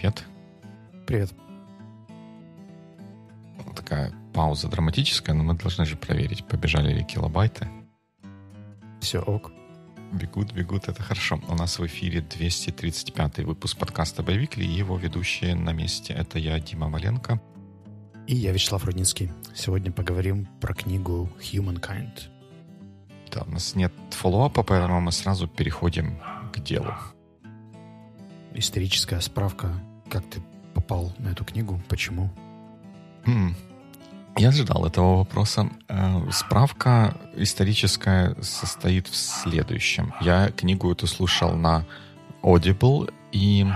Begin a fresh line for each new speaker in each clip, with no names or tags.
Привет.
Привет.
Такая пауза драматическая, но мы должны же проверить, побежали ли килобайты.
Все ок.
Бегут, бегут, это хорошо. У нас в эфире 235 выпуск подкаста «Боевикли» и его ведущие на месте. Это я, Дима Маленко.
И я, Вячеслав Рудницкий. Сегодня поговорим про книгу «Humankind».
Да, у нас нет фоллоуапа, поэтому мы сразу переходим к делу.
Историческая справка. Как ты попал на эту книгу? Почему?
М, Я ожидал этого вопроса. Э, Справка историческая состоит в следующем. Я книгу эту слушал на Audible, и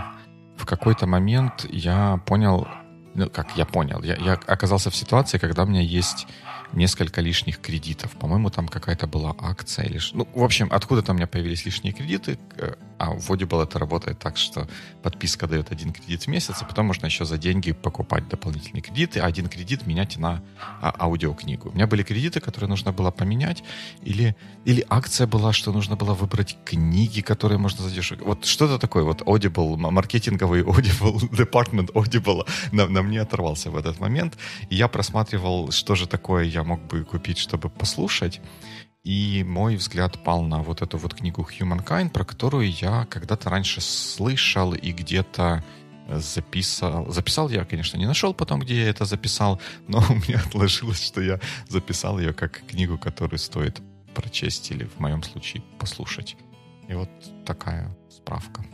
в какой-то момент я понял, ну как я понял, я, я оказался в ситуации, когда у меня есть несколько лишних кредитов. По-моему, там какая-то была акция или... Ну, в общем, откуда-то у меня появились лишние кредиты, э, а в Audible это работает так, что подписка дает один кредит в месяц, и потом можно еще за деньги покупать дополнительные кредиты, а один кредит менять на а, аудиокнигу. У меня были кредиты, которые нужно было поменять, или, или акция была, что нужно было выбрать книги, которые можно задешевле. Вот что-то такое, вот Audible, маркетинговый Audible, департмент Audible на, на мне оторвался в этот момент. И я просматривал, что же такое я мог бы купить, чтобы послушать. И мой взгляд пал на вот эту вот книгу Humankind, про которую я когда-то раньше слышал и где-то э, записал. Записал я, конечно, не нашел потом, где я это записал, но у меня отложилось, что я записал ее как книгу, которую стоит прочесть или в моем случае послушать. И вот такая справка.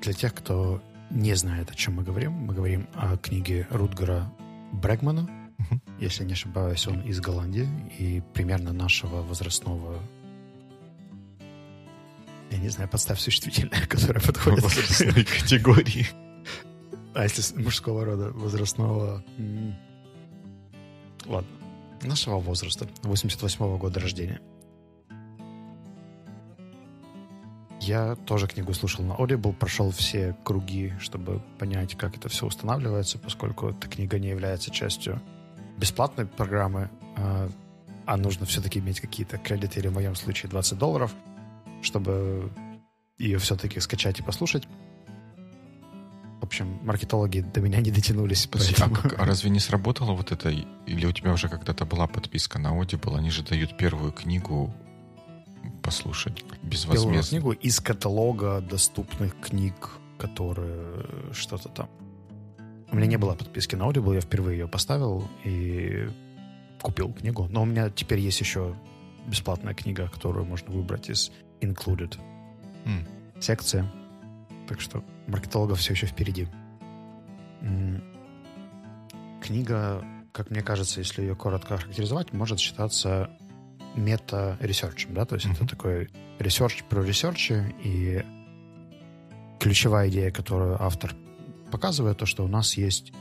Для тех, кто не знает, о чем мы говорим, мы говорим о книге Рутгера Брэгмана. Если не ошибаюсь, он из Голландии и примерно нашего возрастного я не знаю, подставь существительное, которое подходит.
Возрастной категории.
А если мужского рода, возрастного... Ладно. Нашего возраста. 88 года рождения. Я тоже книгу слушал на Audible, прошел все круги, чтобы понять, как это все устанавливается, поскольку эта книга не является частью бесплатной программы, а, а нужно все-таки иметь какие-то кредиты, или в моем случае 20 долларов, чтобы ее все-таки скачать и послушать. В общем, маркетологи до меня не дотянулись.
А,
поэтому-
как- а разве не сработало вот это? Или у тебя уже когда-то была подписка на Audible? Они же дают первую книгу послушать
Первую
безвозмездно.
книгу из каталога доступных книг, которые что-то там. У меня не было подписки на Audible, я впервые ее поставил и купил книгу. Но у меня теперь есть еще бесплатная книга, которую можно выбрать из Included
М.
секция. Так что маркетологов все еще впереди. М, Книга, как мне кажется, если ее коротко характеризовать, может считаться мета-ресерчем, да, то есть это
Мгм.
такой research про research и, и ключевая идея, которую автор показывает, то, что у нас есть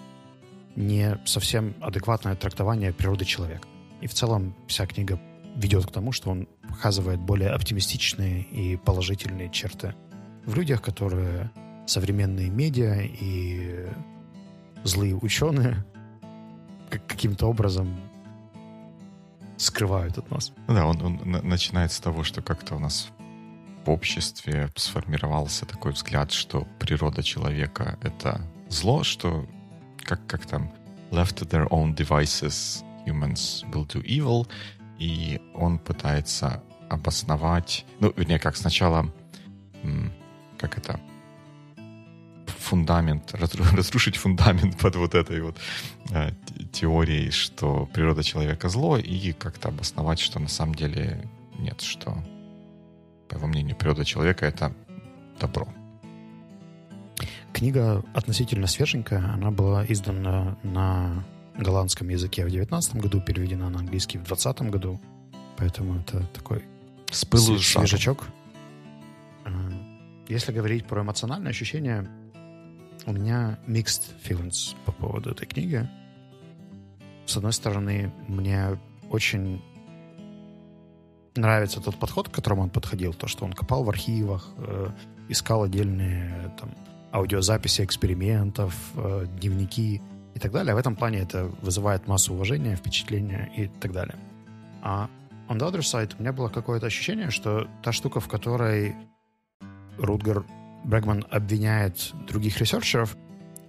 не совсем адекватное трактование природы человека. И в целом вся книга ведет к тому, что он показывает более оптимистичные и положительные черты в людях, которые современные медиа и злые ученые как- каким-то образом скрывают от нас.
Да, он, он на- начинает с того, что как-то у нас в обществе сформировался такой взгляд, что природа человека — это зло, что как, как там left to their own devices humans will do evil, и он пытается обосновать, ну, вернее, как сначала, как это, фундамент, разру- разрушить фундамент под вот этой вот э, те- теорией, что природа человека зло, и как-то обосновать, что на самом деле нет, что, по его мнению, природа человека — это добро.
Книга относительно свеженькая. Она была издана на голландском языке в 19 году, переведена на английский в 20 году. Поэтому это такой
С пылу
свежачок. Э, Если говорить про эмоциональные ощущения, у меня mixed feelings по поводу этой книги. С одной стороны, мне очень нравится тот подход, к которому он подходил, то, что он копал в архивах, э, искал отдельные там, аудиозаписи экспериментов, э, дневники и так далее. В этом плане это вызывает массу уважения, впечатления и так далее. А on the other side у меня было какое-то ощущение, что та штука, в которой Рутгер Брэгман обвиняет других researcher ов,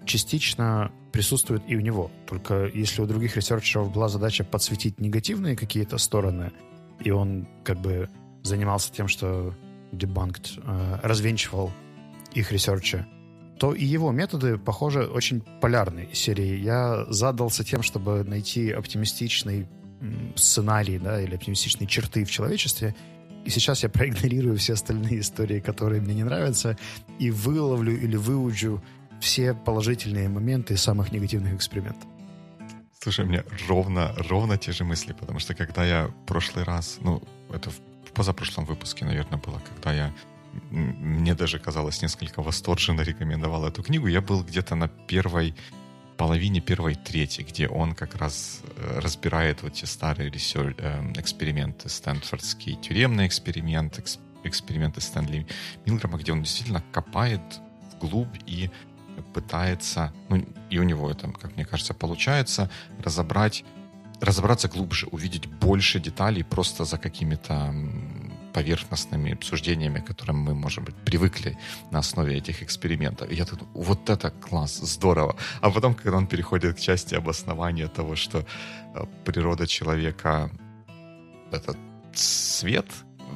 частично присутствует и у него. Только если у других researcher ов была задача подсветить негативные какие-то стороны, и он как бы занимался тем, что debunked, э, развенчивал их research и, то и его методы, похоже, очень полярны. Серии я задался тем, чтобы найти оптимистичный сценарий, да, или оптимистичные черты в человечестве, и сейчас я проигнорирую все остальные истории, которые мне не нравятся, и выловлю или выучу все положительные моменты самых негативных экспериментов.
Слушай, у меня ровно, ровно те же мысли, потому что когда я в прошлый раз, ну, это в позапрошлом выпуске, наверное, было, когда я мне даже казалось несколько восторженно рекомендовал эту книгу. Я был где-то на первой половине первой трети, где он как раз э, разбирает вот те старые ресер... Э, эксперименты, стэнфордский тюремный эксперимент, эксперименты Стэнли Милграма, где он действительно копает вглубь и пытается, ну и у него это, как мне кажется, получается, разобрать, разобраться глубже, увидеть больше деталей просто за какими-то поверхностными обсуждениями, к которым мы, может быть, привыкли на основе этих экспериментов. И я тут, вот это класс, здорово. А потом, когда он переходит к части обоснования того, что э, природа человека — это свет,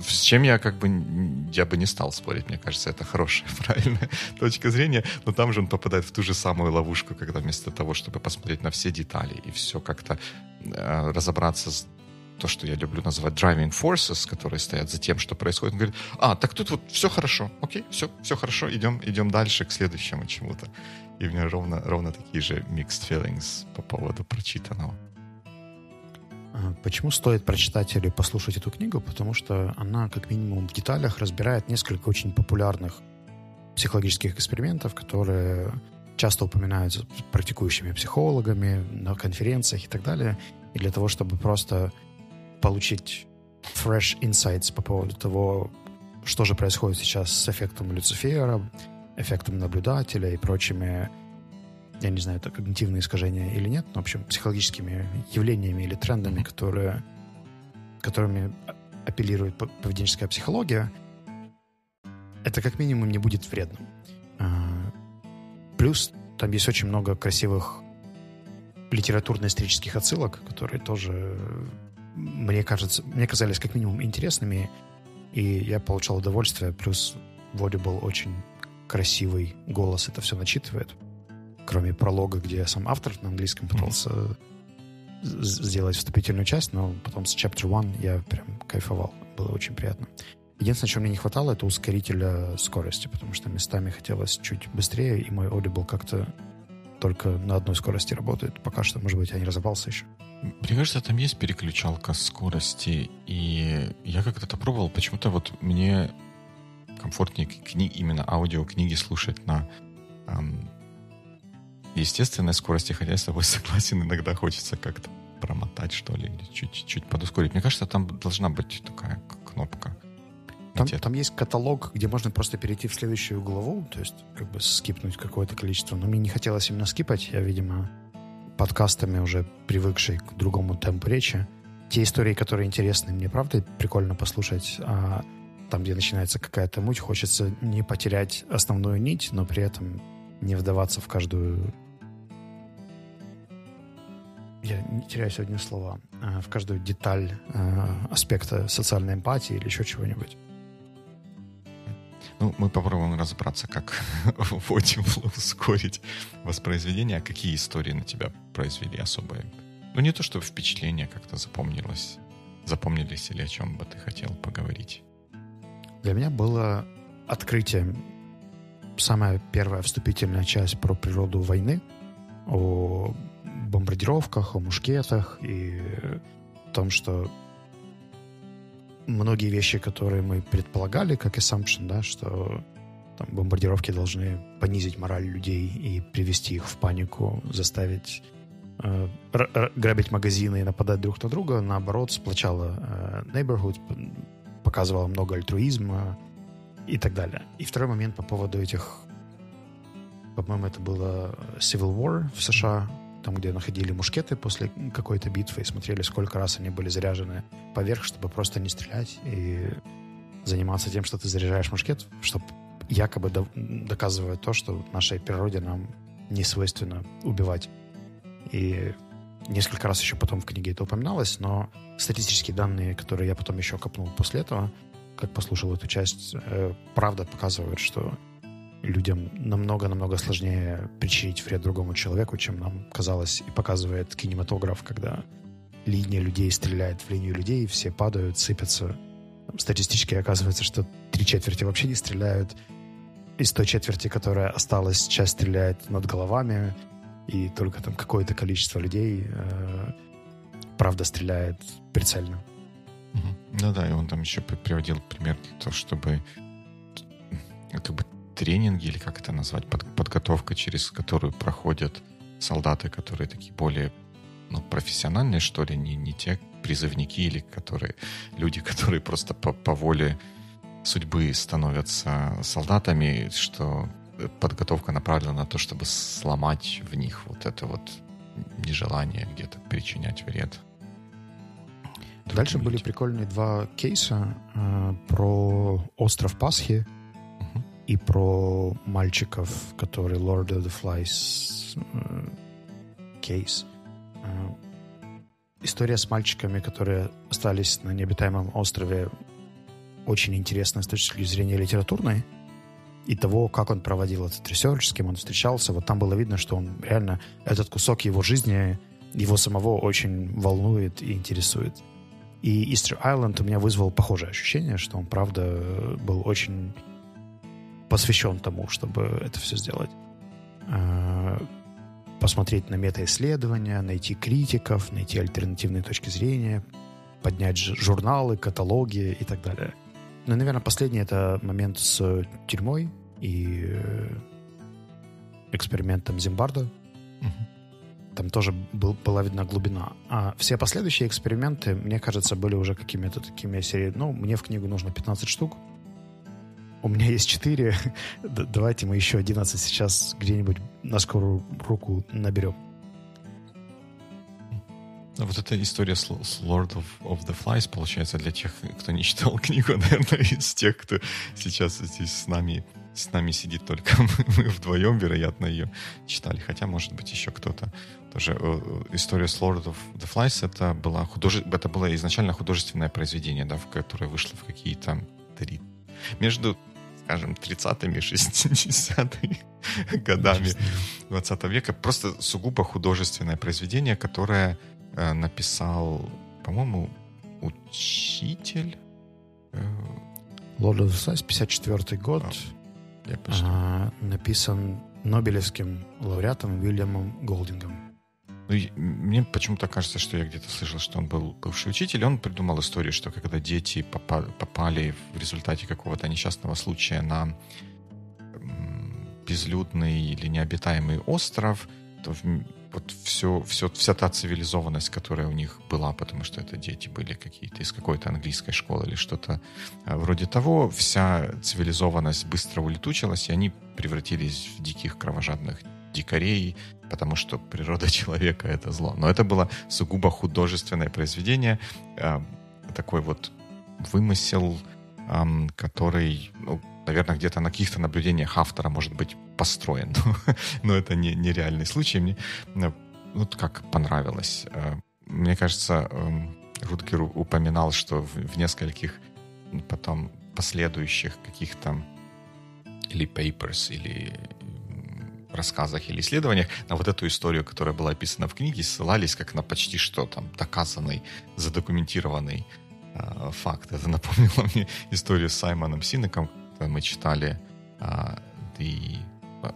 с чем я как бы я бы не стал спорить, мне кажется, это хорошая, правильная точка зрения, но там же он попадает в ту же самую ловушку, когда вместо того, чтобы посмотреть на все детали и все как-то э, разобраться с то, что я люблю называть driving forces, которые стоят за тем, что происходит. Он говорит, а, так тут вот все хорошо, окей, все, все хорошо, идем, идем дальше к следующему чему-то. И у меня ровно, ровно такие же mixed feelings по поводу прочитанного.
А, почему стоит прочитать или послушать эту книгу? Потому что она, как минимум, в деталях разбирает несколько очень популярных психологических экспериментов, которые часто упоминаются практикующими психологами на конференциях и так далее. И для того, чтобы просто получить fresh insights по поводу того, что же происходит сейчас с эффектом Люцифера, эффектом наблюдателя и прочими, я не знаю, это когнитивные искажения или нет, но, в общем, психологическими явлениями или трендами, которые, которыми апеллирует поведенческая психология, это как минимум не будет вредным. А, плюс там есть очень много красивых литературно-исторических отсылок, которые тоже мне кажется, мне казались как минимум интересными, и я получал удовольствие, плюс Audible очень красивый голос это все начитывает. Кроме пролога, где я сам автор на английском пытался mm-hmm. сделать вступительную часть, но потом с Chapter One я прям кайфовал. Было очень приятно. Единственное, чего мне не хватало, это ускорителя скорости, потому что местами хотелось чуть быстрее, и мой Audible как-то только на одной скорости работает. Пока что, может быть, я не разобрался еще.
Мне кажется, там есть переключалка скорости, и я как-то пробовал, почему-то вот мне комфортнее книги, именно аудиокниги слушать на эм, естественной скорости, хотя я с тобой согласен, иногда хочется как-то промотать, что ли, или чуть-чуть подускорить. Мне кажется, там должна быть такая кнопка.
Там, там есть каталог, где можно просто перейти в следующую главу, то есть как бы скипнуть какое-то количество. Но мне не хотелось именно скипать. Я, видимо, подкастами, уже привыкший к другому темпу речи. Те истории, которые интересны, мне правда прикольно послушать, а там, где начинается какая-то муть, хочется не потерять основную нить, но при этом не вдаваться в каждую... Я не теряю сегодня слова. В каждую деталь а, аспекта социальной эмпатии или еще чего-нибудь.
Ну, мы попробуем разобраться, как в Audible ускорить воспроизведение. А какие истории на тебя произвели особые? Ну, не то, что впечатление как-то запомнилось, запомнились или о чем бы ты хотел поговорить.
Для меня было открытие. Самая первая вступительная часть про природу войны, о бомбардировках, о мушкетах и о том, что многие вещи, которые мы предполагали, как assumption, да, что там, бомбардировки должны понизить мораль людей и привести их в панику, заставить э, грабить магазины и нападать друг на друга, наоборот, сплочала э, neighborhood, показывала много альтруизма и так далее. И второй момент по поводу этих, по-моему, это было Civil War в США, там, где находили мушкеты после какой-то битвы и смотрели, сколько раз они были заряжены поверх, чтобы просто не стрелять и заниматься тем, что ты заряжаешь мушкет, чтобы якобы до, доказывает то, что в нашей природе нам не свойственно убивать. И несколько раз еще потом в книге это упоминалось, но статистические данные, которые я потом еще копнул после этого, как послушал эту часть, э, правда показывают, что людям намного-намного сложнее причинить вред другому человеку, чем нам казалось и показывает кинематограф, когда линия людей стреляет в линию людей, все падают, сыпятся. Статистически оказывается, что три четверти вообще не стреляют. Из той четверти, которая осталась, часть стреляет над головами, и только там какое-то количество людей э, правда стреляет прицельно.
Ну да, и он там еще приводил пример то, чтобы как бы тренинги, или как это назвать, под, подготовка, через которую проходят солдаты, которые такие более ну, профессиональные, что ли, не, не те призывники или которые люди, которые просто по, по воле судьбы становятся солдатами, что подготовка направлена на то, чтобы сломать в них вот это вот нежелание где-то причинять вред.
Дальше были прикольные два кейса э, про остров Пасхи uh-huh. и про мальчиков, который Lord of the Flies э, кейс. Э, история с мальчиками, которые остались на необитаемом острове, очень интересная с точки зрения литературной и того, как он проводил этот research, с кем он встречался. Вот там было видно, что он реально, этот кусок его жизни, его самого очень волнует и интересует. И Easter Island у меня вызвал похожее ощущение, что он, правда, был очень посвящен тому, чтобы это все сделать. А, посмотреть на метаисследования, найти критиков, найти альтернативные точки зрения, поднять журналы, каталоги и так далее. Ну, наверное, последний это момент с тюрьмой и э, экспериментом Зимбарда. Угу там тоже был, была видна глубина. А все последующие эксперименты, мне кажется, были уже какими-то такими серии, ну, мне в книгу нужно 15 штук, у меня есть 4, давайте мы еще 11 сейчас где-нибудь на скорую руку наберем.
А вот эта история с Lord of, of the Flies, получается, для тех, кто не читал книгу, наверное, из тех, кто сейчас здесь с нами с нами сидит только мы вдвоем, вероятно, ее читали. Хотя, может быть, еще кто-то тоже. Э, э, история с Lord of the Flies это была, художе... это было изначально художественное произведение, да, в которое вышло в какие-то три... Между скажем, 30-ми, 60-ми годами 20 века. Просто сугубо художественное произведение, которое э, написал, по-моему, учитель.
Lord of the Flies, 54 год. А я а, написан Нобелевским лауреатом Уильямом Голдингом.
Ну, мне почему-то кажется, что я где-то слышал, что он был бывший учитель. Он придумал историю, что когда дети попали в результате какого-то несчастного случая на безлюдный или необитаемый остров, то вот все, все, вся та цивилизованность, которая у них была, потому что это дети были какие-то из какой-то английской школы или что-то э, вроде того, вся цивилизованность быстро улетучилась, и они превратились в диких кровожадных дикарей, потому что природа человека — это зло. Но это было сугубо художественное произведение, э, такой вот вымысел, который, ну, наверное, где-то на каких-то наблюдениях автора, может быть, построен. Но это не, нереальный случай. Мне ну, вот как понравилось. Э, мне кажется, эм, Рутгер упоминал, что в, в нескольких потом последующих каких-то или papers, или рассказах или исследованиях на вот эту историю, которая была описана в книге, ссылались как на почти что там доказанный, задокументированный э, факт. Это напомнило мне историю с Саймоном Синеком, мы читали э, The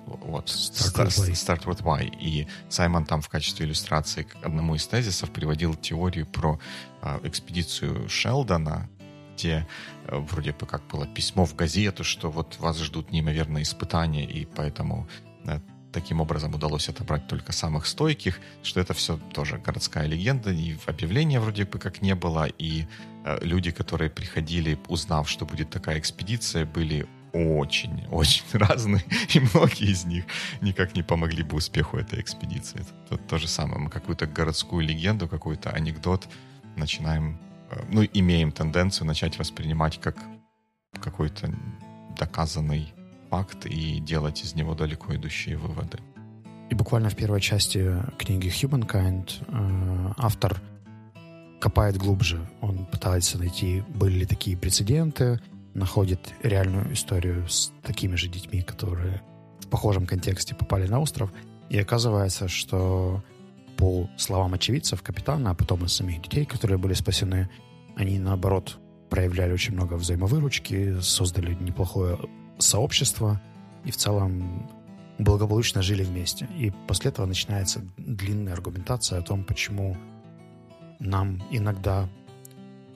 вот, Start, Start, Start with Why. И Саймон там в качестве иллюстрации к одному из тезисов приводил теорию про э, экспедицию Шелдона, где э, вроде бы как было письмо в газету, что вот вас ждут неимоверные испытания, и поэтому э, таким образом удалось отобрать только самых стойких, что это все тоже городская легенда, и объявления вроде бы как не было, и э, люди, которые приходили, узнав, что будет такая экспедиция, были очень-очень разные, и многие из них никак не помогли бы успеху этой экспедиции. Это, то же самое. Мы какую-то городскую легенду, какой-то анекдот начинаем, э, ну, имеем тенденцию начать воспринимать как какой-то доказанный факт и делать из него далеко идущие выводы.
И буквально в первой части книги Humankind э, автор копает глубже. Он пытается найти, были ли такие прецеденты, находит реальную историю с такими же детьми, которые в похожем контексте попали на остров. И оказывается, что по словам очевидцев, капитана, а потом и самих детей, которые были спасены, они, наоборот, проявляли очень много взаимовыручки, создали неплохое сообщество и в целом благополучно жили вместе. И после этого начинается длинная аргументация о том, почему нам иногда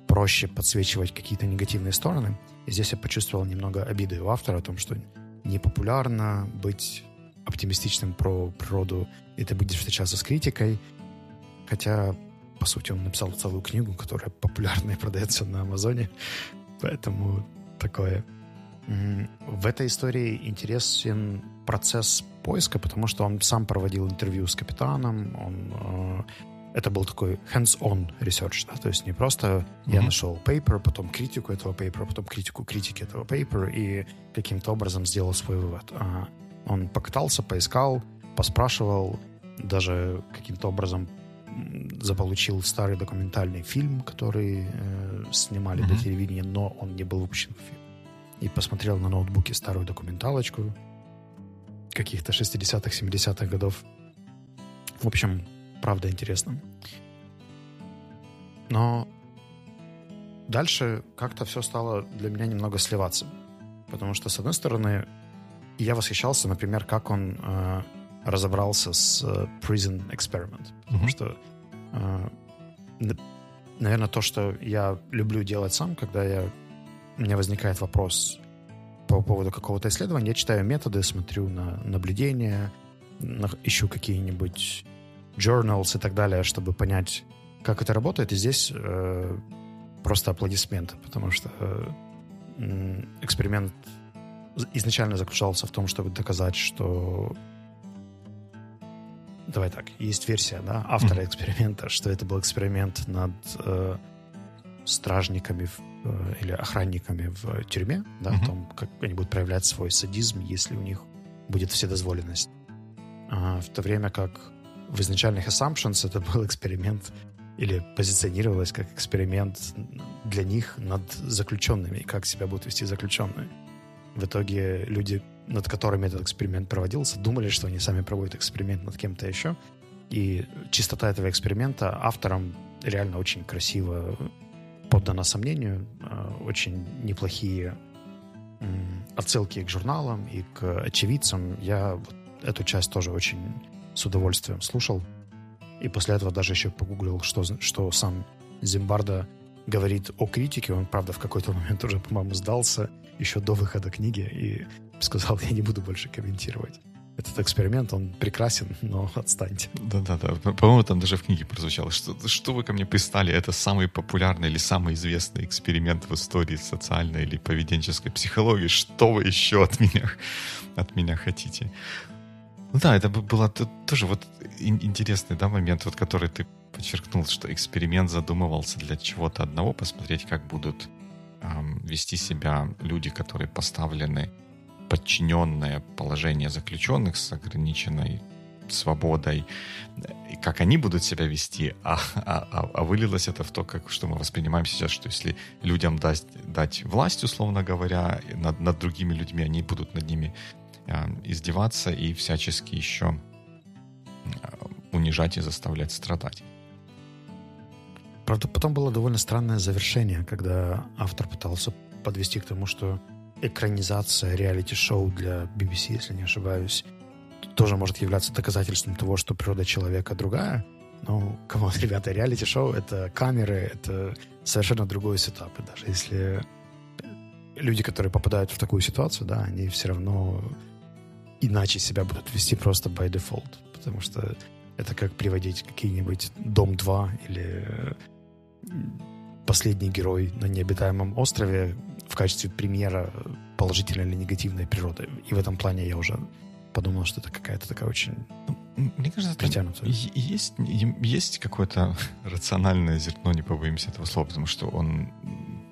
проще подсвечивать какие-то негативные стороны. И здесь я почувствовал немного обиды у автора о том, что непопулярно быть оптимистичным про природу, и ты будешь встречаться с критикой. Хотя, по сути, он написал целую книгу, которая популярна и продается на Амазоне. Поэтому такое. В этой истории интересен процесс поиска, потому что он сам проводил интервью с капитаном, он э, это был такой hands-on research, да, то есть не просто mm-hmm. я нашел paper, потом критику этого paper, потом критику критики этого paper и каким-то образом сделал свой вывод. А он покатался, поискал, поспрашивал, даже каким-то образом заполучил старый документальный фильм, который э, снимали mm-hmm. для телевидения, но он не был выпущен в. И посмотрел на ноутбуке старую документалочку каких-то 60-х, 70-х годов. В общем, правда интересно. Но дальше как-то все стало для меня немного сливаться. Потому что, с одной стороны, я восхищался, например, как он э, разобрался с э, Prison Experiment. Потому mm-hmm. что, э, наверное, то, что я люблю делать сам, когда я, у меня возникает вопрос по поводу какого-то исследования, я читаю методы, смотрю на наблюдения, на, ищу какие-нибудь journals и так далее, чтобы понять, как это работает. И здесь э, просто аплодисменты, потому что э, эксперимент изначально заключался в том, чтобы доказать, что давай так, есть версия, да, автора эксперимента, что это был эксперимент над э, стражниками в, э, или охранниками в тюрьме, да, mm-hmm. о том, как они будут проявлять свой садизм, если у них будет вседозволенность. А, в то время как в изначальных assumptions это был эксперимент или позиционировалось как эксперимент для них над заключенными, как себя будут вести заключенные. В итоге люди над которыми этот эксперимент проводился, думали, что они сами проводят эксперимент над кем-то еще. И чистота этого эксперимента авторам реально очень красиво поддана сомнению. Э, очень неплохие отсылки к журналам и к очевидцам. Я эту часть тоже очень с удовольствием слушал. И после этого даже еще погуглил, что, что сам Зимбарда говорит о критике. Он, правда, в какой-то момент уже, по-моему, сдался еще до выхода книги. И сказал, я не буду больше комментировать. Этот эксперимент, он прекрасен, но отстаньте.
Да-да-да. По-моему, там даже в книге прозвучало, что, что вы ко мне пристали, это самый популярный или самый известный эксперимент в истории социальной или поведенческой психологии. Что вы еще от меня, от меня хотите? Ну да, это было тоже вот интересный да, момент, вот, который ты подчеркнул, что эксперимент задумывался для чего-то одного, посмотреть, как будут эм, вести себя люди, которые поставлены подчиненное положение заключенных с ограниченной свободой, и как они будут себя вести, а, а, а, а вылилось это в то, как, что мы воспринимаем сейчас, что если людям дать, дать власть, условно говоря, над, над другими людьми, они будут над ними э, издеваться и всячески еще э, унижать и заставлять страдать.
Правда, потом было довольно странное завершение, когда автор пытался подвести к тому, что экранизация реалити-шоу для BBC, если не ошибаюсь, тоже может являться доказательством того, что природа человека другая. Ну, кому ребята, реалити-шоу — это камеры, это совершенно другой сетап. И даже если люди, которые попадают в такую ситуацию, да, они все равно иначе себя будут вести просто by default. Потому что это как приводить какие-нибудь «Дом-2» или «Последний герой на необитаемом острове», качестве примера положительной или негативной природы. И в этом плане я уже подумал, что это какая-то такая очень
ну, мне кажется, притянутая. Есть, есть какое-то рациональное зерно, не побоимся этого слова, потому что он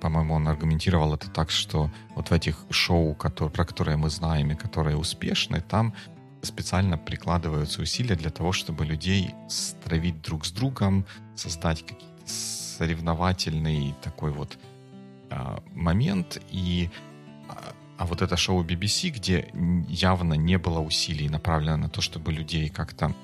по-моему, он аргументировал это так, что вот в этих шоу, которые, про которые мы знаем и которые успешны, там специально прикладываются усилия для того, чтобы людей стравить друг с другом, создать какие-то соревновательный такой вот э, момент. И а, а вот это шоу BBC, где явно не было усилий направлено на то, чтобы людей как-то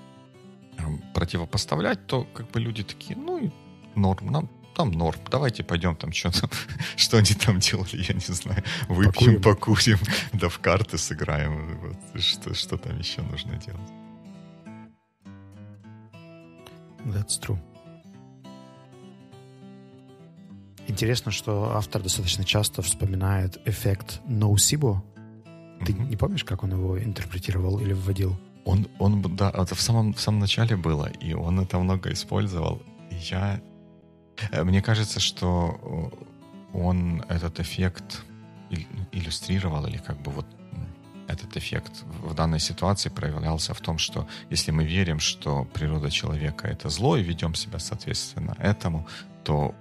э, противопоставлять, то как бы люди такие, ну и норм, нам там норм, давайте пойдем там что-то, что они там делали, я не знаю, выпьем, покурим, покурим да в карты сыграем, вот, что, что там еще нужно делать.
That's true. Интересно, что автор достаточно часто вспоминает эффект ноусибо. Ты mm-hmm. не помнишь, как он его интерпретировал или вводил?
Он, он, да, это в самом, в самом начале было, и он это много использовал. Я Э, мне кажется, что он этот эффект иллюстрировал или как бы вот этот эффект в данной ситуации проявлялся в том, что если мы верим, что природа человека — это зло, и ведем себя соответственно этому, то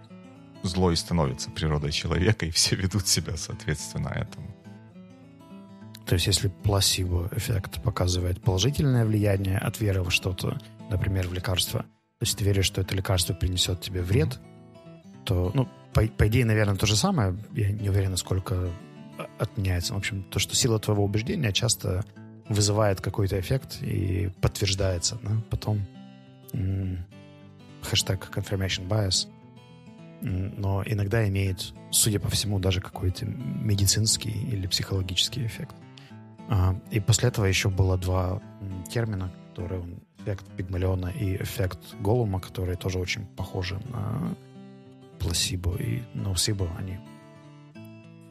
зло и становится природой человека, и все ведут себя соответственно этому.
То есть если пласибо-эффект показывает положительное влияние от веры во что-то, например, в лекарство, то есть ты веришь, что это лекарство принесет тебе вред, то, ну, по, по идее, наверное, то же самое. Я не уверен, насколько отменяется. В общем, то, что сила твоего убеждения часто вызывает какой-то эффект и подтверждается, да? потом м- хэштег confirmation bias, но иногда имеет, судя по всему, даже какой-то медицинский или психологический эффект. А, и после этого еще было два термина, которые он эффект Пигмалиона и эффект Голума, которые тоже очень похожи на пласибо и ноусибо. Они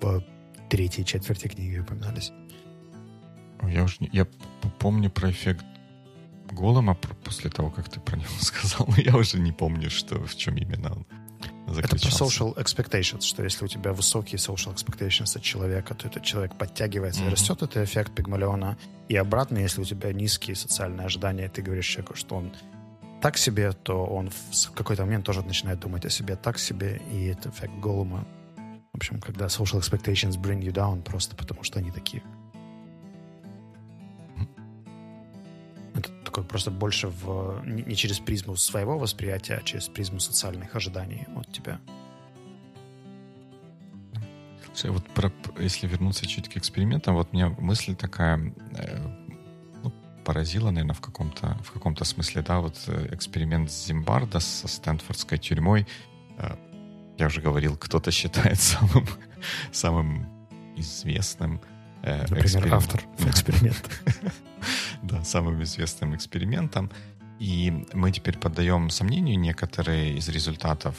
в третьей четверти книги упоминались.
Я уже не, я помню про эффект Голема после того, как ты про него сказал, но я уже не помню, что в чем именно он
заключался. Это про social expectations, что если у тебя высокие social expectations от человека, то этот человек подтягивается mm-hmm. и растет. Это эффект Пигмалиона. И обратно, если у тебя низкие социальные ожидания, ты говоришь человеку, что он так себе, то он в какой-то момент тоже начинает думать о себе так себе, и это эффект Голума. В общем, когда social expectations bring you down просто потому, что они такие. Это такое просто больше в, не через призму своего восприятия, а через призму социальных ожиданий от тебя.
Вот про, если вернуться чуть к экспериментам, вот у меня мысль такая, э, ну, поразила, наверное, в каком-то в каком-то смысле, да, вот э, эксперимент Зимбарда со Стэнфордской тюрьмой. Э, я уже говорил, кто-то считает самым, самым известным
Например, эксперимент. автор эксперимента.
Да, самым известным экспериментом. И мы теперь поддаем сомнению некоторые из результатов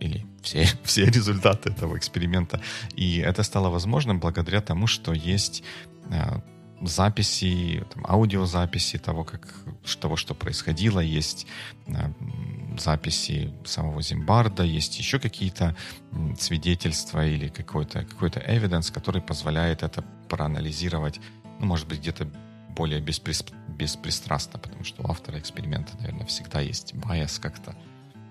или все, все результаты этого эксперимента. И это стало возможным благодаря тому, что есть э, записи, там, аудиозаписи того, как, того, что происходило, есть э, записи самого Зимбарда, есть еще какие-то свидетельства или какой-то какой evidence, который позволяет это проанализировать, ну, может быть, где-то более бесприс... беспристрастно, потому что у автора эксперимента, наверное, всегда есть байс как-то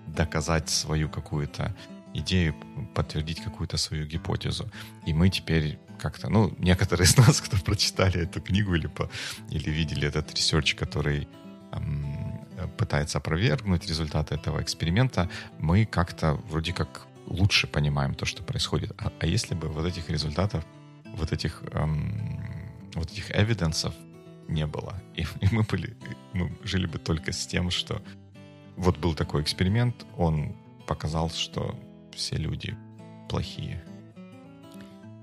доказать свою какую-то идею, подтвердить какую-то свою гипотезу. И мы теперь как-то, ну, некоторые из нас, кто прочитали эту книгу или, по, или видели этот research, который эм, пытается опровергнуть результаты этого эксперимента, мы как-то вроде как лучше понимаем то, что происходит. А, а если бы вот этих результатов, вот этих, эм, вот этих evidence ов не было, и, и мы были, мы жили бы только с тем, что вот был такой эксперимент, он показал, что все люди плохие.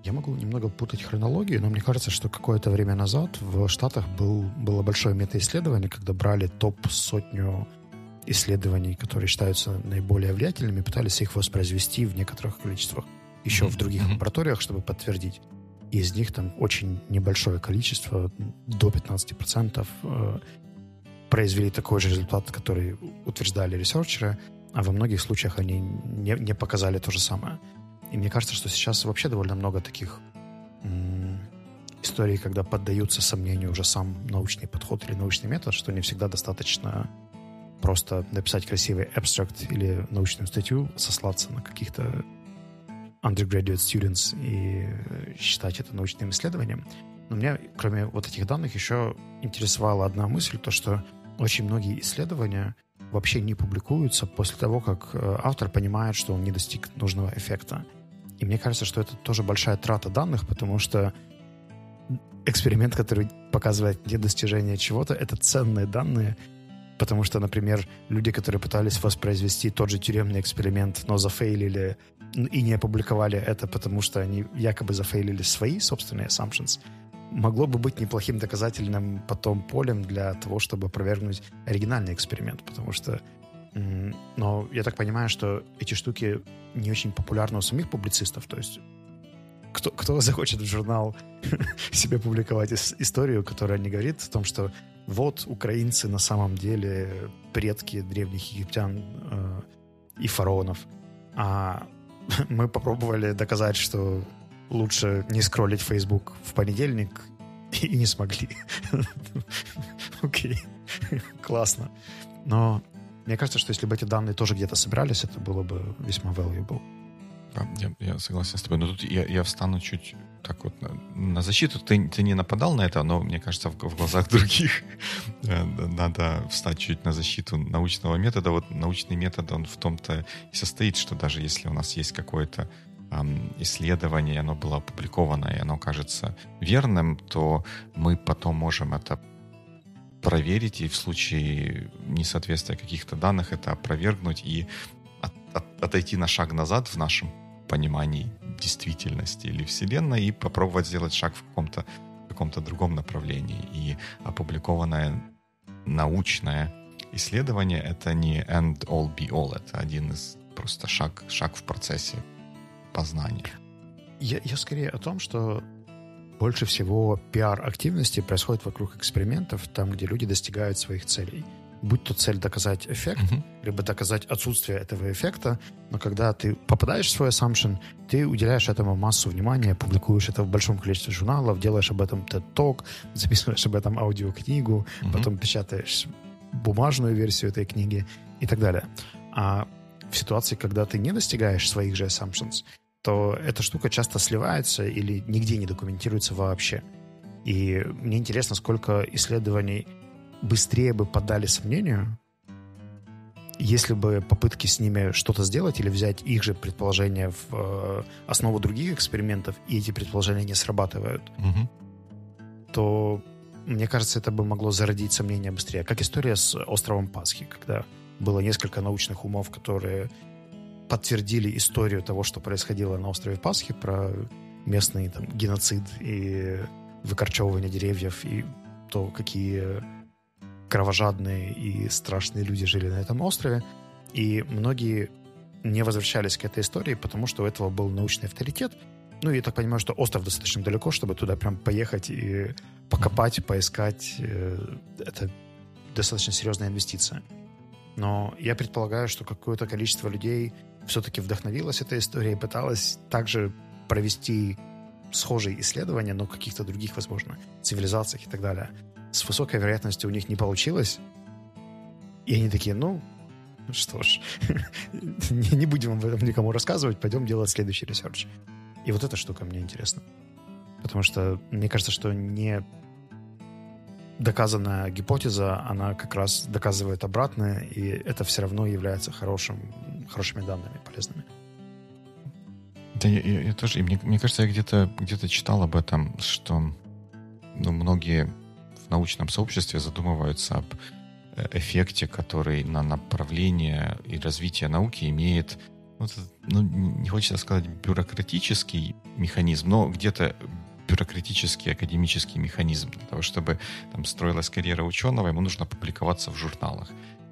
Я могу немного путать хронологию, но мне кажется, что какое-то время назад в Штатах был, было большое метаисследование, когда брали топ-сотню исследований, которые считаются наиболее влиятельными, пытались их воспроизвести в некоторых количествах еще mm-hmm. в других mm-hmm. лабораториях, чтобы подтвердить. Из них там очень небольшое количество, до 15%, э, произвели такой же результат, который утверждали ресерчеры, а во многих случаях они не, не показали то же самое. И мне кажется, что сейчас вообще довольно много таких м- историй, когда поддаются сомнению уже сам научный подход или научный метод, что не всегда достаточно просто написать красивый абстракт или научную статью, сослаться на каких-то undergraduate students и считать это научным исследованием. Но меня, кроме вот этих данных, еще интересовала одна мысль, то, что очень многие исследования вообще не публикуются после того, как э, автор понимает, что он не достиг нужного эффекта. И мне кажется, что это тоже большая трата данных, потому что эксперимент, который показывает недостижение чего-то, это ценные данные, потому что, например, люди, которые пытались воспроизвести тот же тюремный эксперимент, но зафейлили и не опубликовали это, потому что они якобы зафейлили свои собственные assumptions, могло бы быть неплохим доказательным потом полем для того, чтобы опровергнуть оригинальный эксперимент, потому что но я так понимаю, что эти штуки не очень популярны у самих публицистов, то есть кто, кто захочет в журнал себе публиковать историю, которая не говорит о том, что вот украинцы на самом деле предки древних египтян э, и фараонов. А мы попробовали доказать, что лучше не скроллить Facebook в понедельник и не смогли. Окей, классно. Но мне кажется, что если бы эти данные тоже где-то собирались, это было бы весьма valuable.
Да, я, я согласен с тобой. Но тут я, я встану чуть так вот на, на защиту. Ты, ты не нападал на это, но мне кажется, в, в глазах других э, надо встать чуть на защиту научного метода. Вот научный метод, он в том-то и состоит, что даже если у нас есть какое-то исследование, оно было опубликовано, и оно кажется верным, то мы потом можем это проверить и в случае несоответствия каких-то данных это опровергнуть и от, от, отойти на шаг назад в нашем понимании действительности или Вселенной и попробовать сделать шаг в каком-то каком-то другом направлении. И опубликованное научное исследование — это не end all be all, это один из просто шаг, шаг в процессе познания.
Я, я скорее о том, что больше всего пиар-активности происходит вокруг экспериментов, там, где люди достигают своих целей. Будь то цель доказать эффект, uh-huh. либо доказать отсутствие этого эффекта, но когда ты попадаешь в свой assumption, ты уделяешь этому массу внимания, публикуешь это в большом количестве журналов, делаешь об этом TED-Talk, записываешь об этом аудиокнигу, uh-huh. потом печатаешь бумажную версию этой книги и так далее. А в ситуации, когда ты не достигаешь своих же assumptions, то эта штука часто сливается или нигде не документируется вообще. И мне интересно, сколько исследований быстрее бы подали сомнению, если бы попытки с ними что-то сделать или взять их же предположения в э, основу других экспериментов, и эти предположения не срабатывают, угу. то мне кажется, это бы могло зародить сомнения быстрее. Как история с островом Пасхи, когда было несколько научных умов, которые подтвердили историю того, что происходило на острове Пасхи, про местный там, геноцид и выкорчевывание деревьев, и то, какие кровожадные и страшные люди жили на этом острове. И многие не возвращались к этой истории, потому что у этого был научный авторитет. Ну, я так понимаю, что остров достаточно далеко, чтобы туда прям поехать и покопать, поискать. Э, это достаточно серьезная инвестиция. Но я предполагаю, что какое-то количество людей все-таки вдохновилась этой историей и пыталась также провести схожие исследования, но каких-то других, возможно, цивилизациях и так далее. С высокой вероятностью у них не получилось. И они такие, ну, что ж, не будем об этом никому рассказывать, пойдем делать следующий research. И вот эта штука мне интересна. Потому что мне кажется, что не доказанная гипотеза, она как раз доказывает обратное, и это все равно является хорошим хорошими данными, полезными.
Да, я, я, я тоже, и мне, мне кажется, я где-то где читал об этом, что ну, многие научном сообществе задумываются об э, эффекте, который на направление и развитие науки имеет, ну, ну не хочется сказать бюрократический механизм, но где-то бюрократический академический механизм. Для того, чтобы там строилась карьера ученого, ему нужно публиковаться в журналах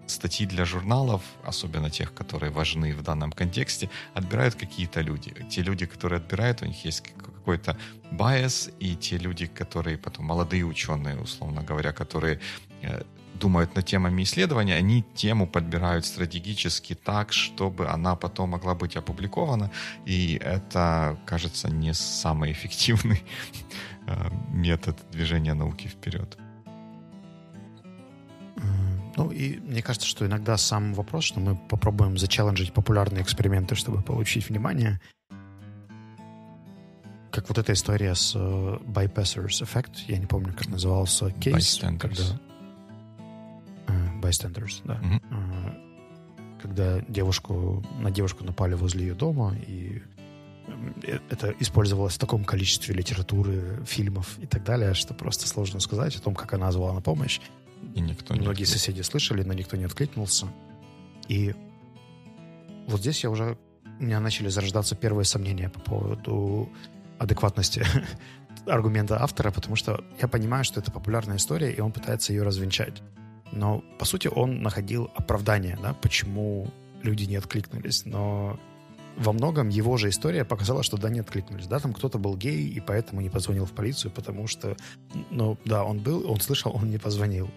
статьи для журналов, особенно тех, которые важны в данном контексте, отбирают какие-то люди. Те люди, которые отбирают, у них есть какой-то байс, и те люди, которые потом молодые ученые, условно говоря, которые э, думают над темами исследования, они тему подбирают стратегически так, чтобы она потом могла быть опубликована, и это, кажется, не самый эффективный э, метод движения науки вперед.
Ну, и мне кажется, что иногда сам вопрос, что мы попробуем зачелленджить популярные эксперименты, чтобы получить внимание, как вот эта история с uh, Bypassers Effect, я не помню, как назывался кейс.
Bystanders.
Когда, uh, bystanders, да.
Мгм.
Uh, когда девушку, на девушку напали возле ее дома, и это использовалось в таком количестве литературы, фильмов и так далее, что просто сложно сказать о том, как она звала на помощь.
И никто не
Многие соседи слышали, но никто не откликнулся. И вот здесь я уже... У меня начали зарождаться первые сомнения по поводу адекватности аргумента автора, потому что я понимаю, что это популярная история, и он пытается ее развенчать. Но, по сути, он находил оправдание, да, почему люди не откликнулись. Но во многом его же история показала, что да, не откликнулись. Да, там кто-то был гей, и поэтому не позвонил в полицию, потому что, ну, да, он был, он слышал, он не позвонил.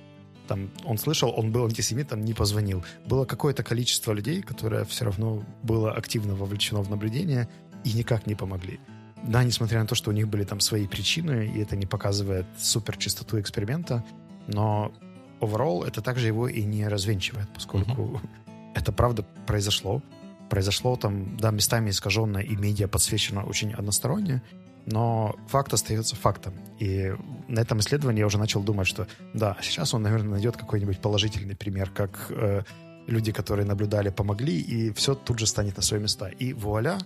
Там, он слышал, он был антисемитом, не позвонил. Было какое-то количество людей, которое все равно было активно вовлечено в наблюдение и никак не помогли. Да, несмотря на то, что у них были там свои причины, и это не показывает супер чистоту эксперимента, но overall это также его и не развенчивает, поскольку это правда произошло. Произошло там, да, местами искаженно и медиа подсвечено очень односторонне, но факт остается фактом. И на этом исследовании я уже начал думать, что да, сейчас он, наверное, найдет какой-нибудь положительный пример, как э, люди, которые наблюдали, помогли, и все тут же станет на свои места. И вуаля,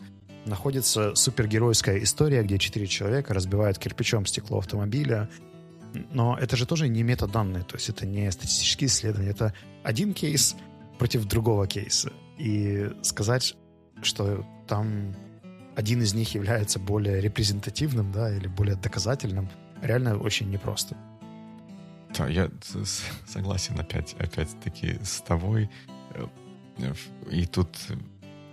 находится супергеройская история, где четыре человека разбивают кирпичом стекло автомобиля. Но это же тоже не метаданные, то есть это не статистические исследования, это один кейс против другого кейса. И сказать, что там один из них является более репрезентативным, да, или более доказательным, реально очень непросто.
Да, я согласен опять, опять-таки с тобой. Э, И тут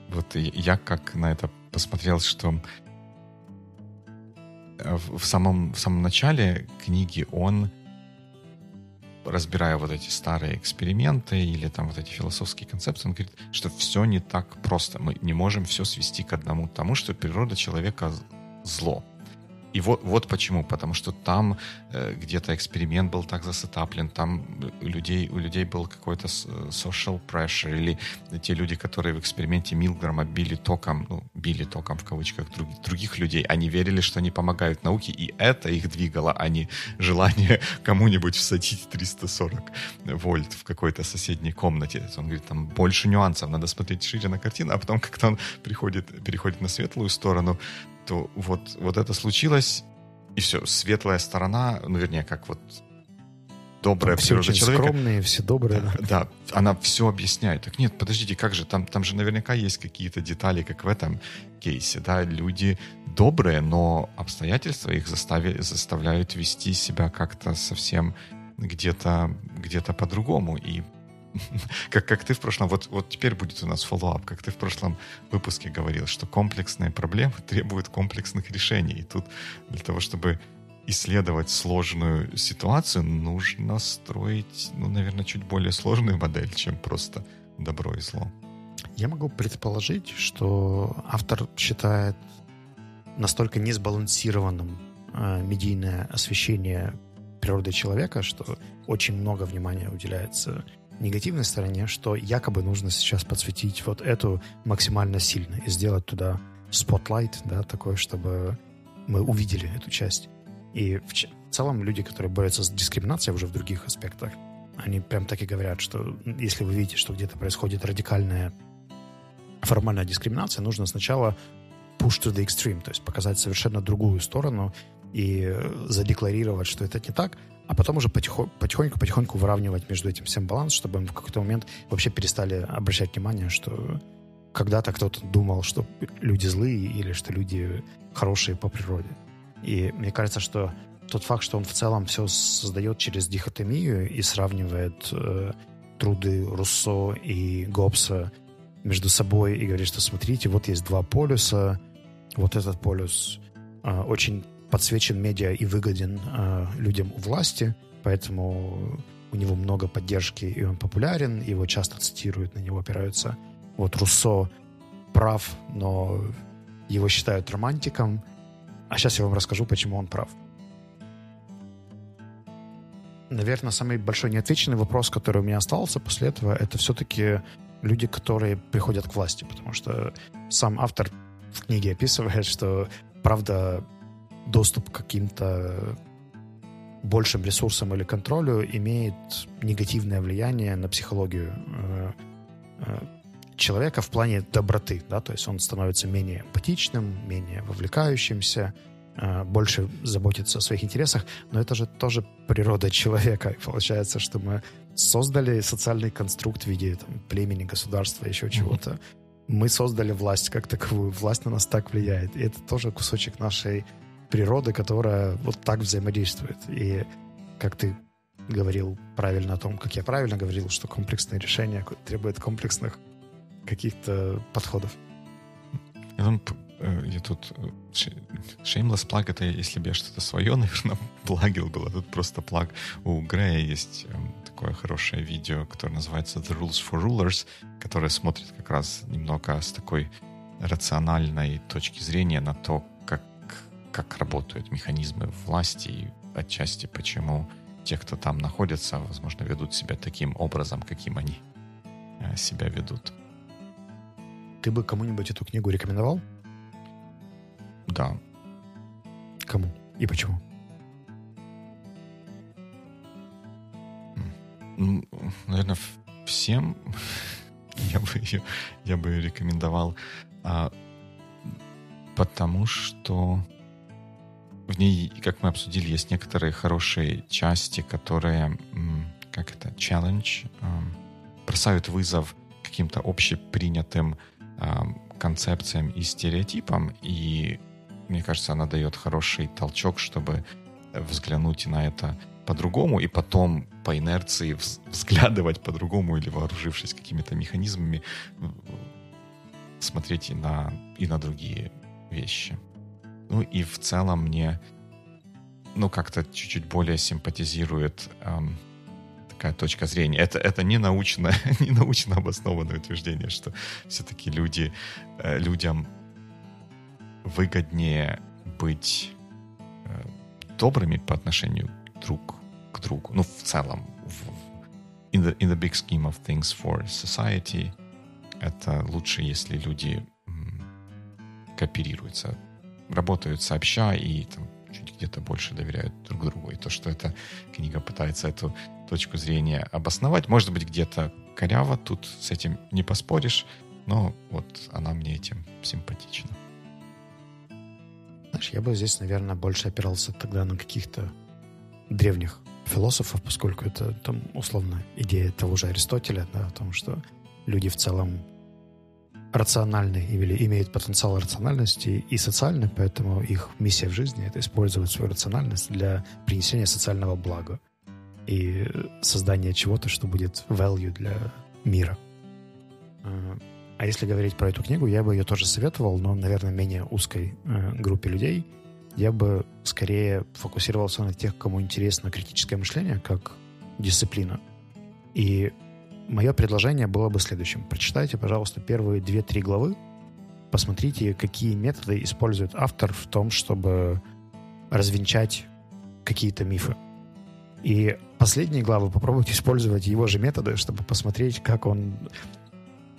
вот я как на это посмотрел, что э, в самом, в самом начале книги он, разбирая вот эти старые эксперименты или там вот эти философские концепции, он говорит, что все не так просто. Мы не можем все свести к одному тому, что природа человека зло. И вот, вот почему. Потому что там э, где-то эксперимент был так засетаплен, там людей, у людей был какой-то э, social pressure, или те люди, которые в эксперименте Милграма били током, ну, били током в кавычках друг- других людей, они верили, что они помогают науке, и это их двигало, а не желание кому-нибудь всадить 340 вольт в какой-то соседней комнате. Он говорит, там больше нюансов, надо смотреть шире на картину, а потом как-то он приходит, переходит на светлую сторону, то вот, вот это случилось, и все, светлая сторона, ну, вернее, как вот добрая
все
природа
очень
человека.
скромные, все добрые. да.
Да, она все объясняет. Так нет, подождите, как же, там, там же наверняка есть какие-то детали, как в этом кейсе, да, люди добрые, но обстоятельства их застави- заставляют вести себя как-то совсем где-то где по-другому. И как, как ты в прошлом, вот, вот теперь будет у нас follow-up, как ты в прошлом выпуске говорил, что комплексные проблемы требуют комплексных решений. И тут для того, чтобы исследовать сложную ситуацию, нужно строить, ну, наверное, чуть более сложную модель, чем просто добро и зло.
Я могу предположить, что автор считает настолько несбалансированным э, медийное освещение природы человека, что очень много внимания уделяется негативной стороне, что якобы нужно сейчас подсветить вот эту максимально сильно и сделать туда спотлайт, да, такой, чтобы мы увидели эту часть. И в, целом люди, которые борются с дискриминацией уже в других аспектах, они прям так и говорят, что если вы видите, что где-то происходит радикальная формальная дискриминация, нужно сначала push to the extreme, то есть показать совершенно другую сторону и э, задекларировать, что это не так, а потом уже потихо- потихоньку-потихоньку выравнивать между этим всем баланс, чтобы мы в какой-то момент вообще перестали обращать внимание, что когда-то кто-то думал, что люди злые или что люди хорошие по природе. И мне кажется, что тот факт, что он в целом все создает через дихотомию и сравнивает э, труды Руссо и Гоббса между собой и говорит, что смотрите, вот есть два полюса, вот этот полюс э, очень подсвечен медиа и выгоден э, людям у власти, поэтому у него много поддержки, и он популярен, его часто цитируют, на него опираются. Вот Руссо прав, но его считают романтиком. А сейчас я вам расскажу, почему он прав. Наверное, самый большой неотвеченный вопрос, который у меня остался после этого, это все-таки люди, которые приходят к власти, потому что сам автор в книге описывает, что правда доступ к каким-то большим ресурсам или контролю имеет негативное влияние на психологию э, э, человека в плане доброты, да, то есть он становится менее эмпатичным, менее вовлекающимся, э, больше заботится о своих интересах, но это же тоже природа человека. И получается, что мы создали социальный конструкт в виде там, племени, государства, еще чего-то. Mm-hmm. Мы создали власть как таковую, власть на нас так влияет. И это тоже кусочек нашей природы, которая вот так взаимодействует. И как ты говорил правильно о том, как я правильно говорил, что комплексное решение требует комплексных каких-то подходов.
Я, э, тут э, Shameless plug это если бы я что-то свое, наверное, плагил было. Тут просто плаг. У Грея есть эм, такое хорошее видео, которое называется The Rules for Rulers, которое смотрит как раз немного с такой рациональной точки зрения на то, как, работают механизмы власти и отчасти почему те, кто там находятся, возможно, ведут себя таким образом, каким они э, себя ведут.
Ты бы кому-нибудь эту книгу рекомендовал?
Да.
Кому и почему?
Наверное, всем я бы ее, я бы рекомендовал, а, потому что в ней, как мы обсудили, есть некоторые хорошие части, которые, как это, challenge, бросают вызов каким-то общепринятым концепциям и стереотипам, и мне кажется, она дает хороший толчок, чтобы взглянуть на это по-другому и потом по инерции взглядывать по-другому или вооружившись какими-то механизмами смотреть и на, и на другие вещи. Ну и в целом мне ну как-то чуть-чуть более симпатизирует эм, такая точка зрения. Это, это не, научно, не научно обоснованное утверждение, что все-таки люди, э, людям выгоднее быть э, добрыми по отношению друг к другу. Ну, в целом, в, in, the, in the big scheme of things for society, это лучше, если люди м, кооперируются, работают сообща и там, чуть где-то больше доверяют друг другу. И то, что эта книга пытается эту точку зрения обосновать, может быть, где-то коряво, тут с этим не поспоришь, но вот она мне этим симпатична.
Знаешь, я бы здесь, наверное, больше опирался тогда на каких-то древних философов, поскольку это там условно идея того же Аристотеля, да, о том, что люди в целом рациональны или имеют потенциал рациональности и социальны, поэтому их миссия в жизни — это использовать свою рациональность для принесения социального блага и создания чего-то, что будет value для мира. А, а если говорить про эту книгу, я бы ее тоже советовал, но, наверное, менее узкой э, группе людей. Я бы скорее фокусировался на тех, кому интересно критическое мышление как дисциплина. И мое предложение было бы следующим. Прочитайте, пожалуйста, первые две-три главы, посмотрите, какие методы использует автор в том, чтобы развенчать какие-то мифы. И последние главы попробуйте использовать его же методы, чтобы посмотреть, как он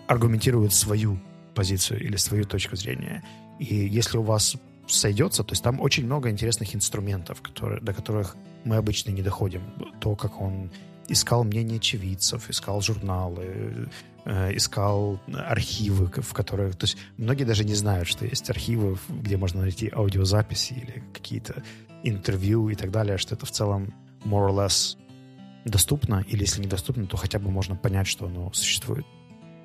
аргументирует свою позицию или свою точку зрения. И если у вас сойдется, то есть там очень много интересных инструментов, которые, до которых мы обычно не доходим. То, как он искал мнение очевидцев, искал журналы, э, искал архивы, в которых... То есть многие даже не знают, что есть архивы, где можно найти аудиозаписи или какие-то интервью и так далее, что это в целом more or less доступно, или если недоступно, то хотя бы можно понять, что оно существует.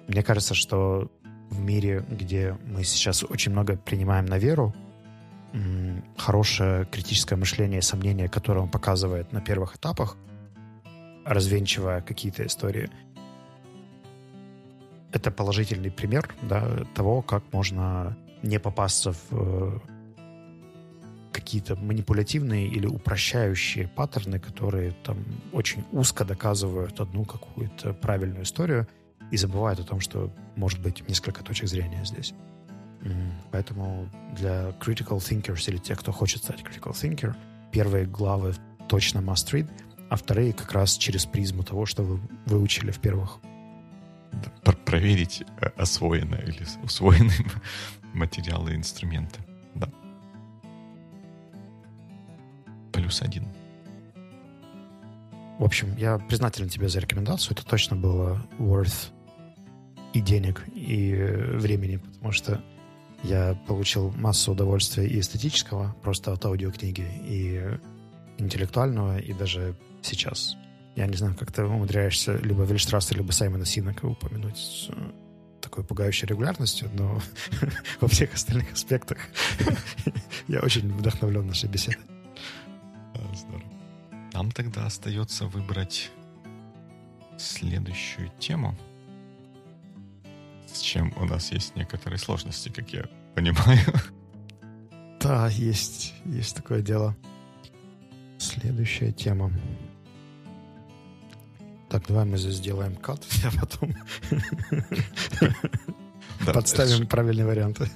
Мне кажется, что в мире, где мы сейчас очень много принимаем на веру, хорошее критическое мышление и сомнение, которое он показывает на первых этапах, развенчивая какие-то истории, это положительный пример да, того, как можно не попасться в э, какие-то манипулятивные или упрощающие паттерны, которые там очень узко доказывают одну какую-то правильную историю — и забывают о том, что может быть несколько точек зрения здесь. Поэтому для critical thinkers или тех, кто хочет стать critical thinker, первые главы точно must read, а вторые как раз через призму того, что вы выучили в первых.
Про проверить э, освоенные или усвоенные материалы и инструменты. Да. плюс один.
В общем, я признателен тебе за рекомендацию. Это точно было worth и денег, и времени, потому что я получил массу удовольствия и эстетического, просто от аудиокниги, и интеллектуального, и даже сейчас. Я не знаю, как ты умудряешься либо Вильштрасса, либо Саймона Синака упомянуть с э, такой пугающей регулярностью, но во всех остальных аспектах я очень вдохновлен нашей беседой.
Здорово. Нам тогда остается выбрать следующую тему, с чем у нас есть некоторые сложности, как я понимаю.
Да, есть, есть такое дело. Следующая тема. Так, давай мы здесь сделаем кат, а потом подставим правильные варианты.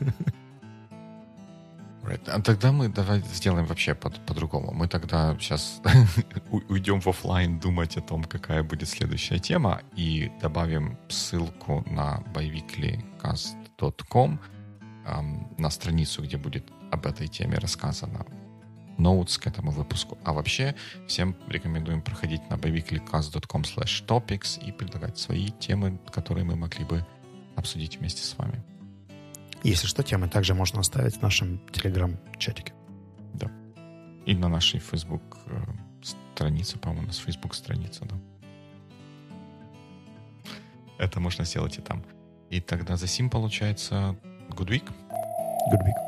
Right. А тогда мы давай сделаем вообще по- по-другому. Мы тогда сейчас уйдем в офлайн думать о том, какая будет следующая тема, и добавим ссылку на boyweeklycast.com эм, на страницу, где будет об этой теме рассказано ноутс к этому выпуску. А вообще всем рекомендуем проходить на boyweeklycast.com slash topics и предлагать свои темы, которые мы могли бы обсудить вместе с вами.
Если что, темы также можно оставить в нашем телеграм-чатике.
Да. И на нашей Facebook э, странице, по-моему, у нас Facebook страница, да. Это можно сделать и там. И тогда за сим получается Good Week.
Good week.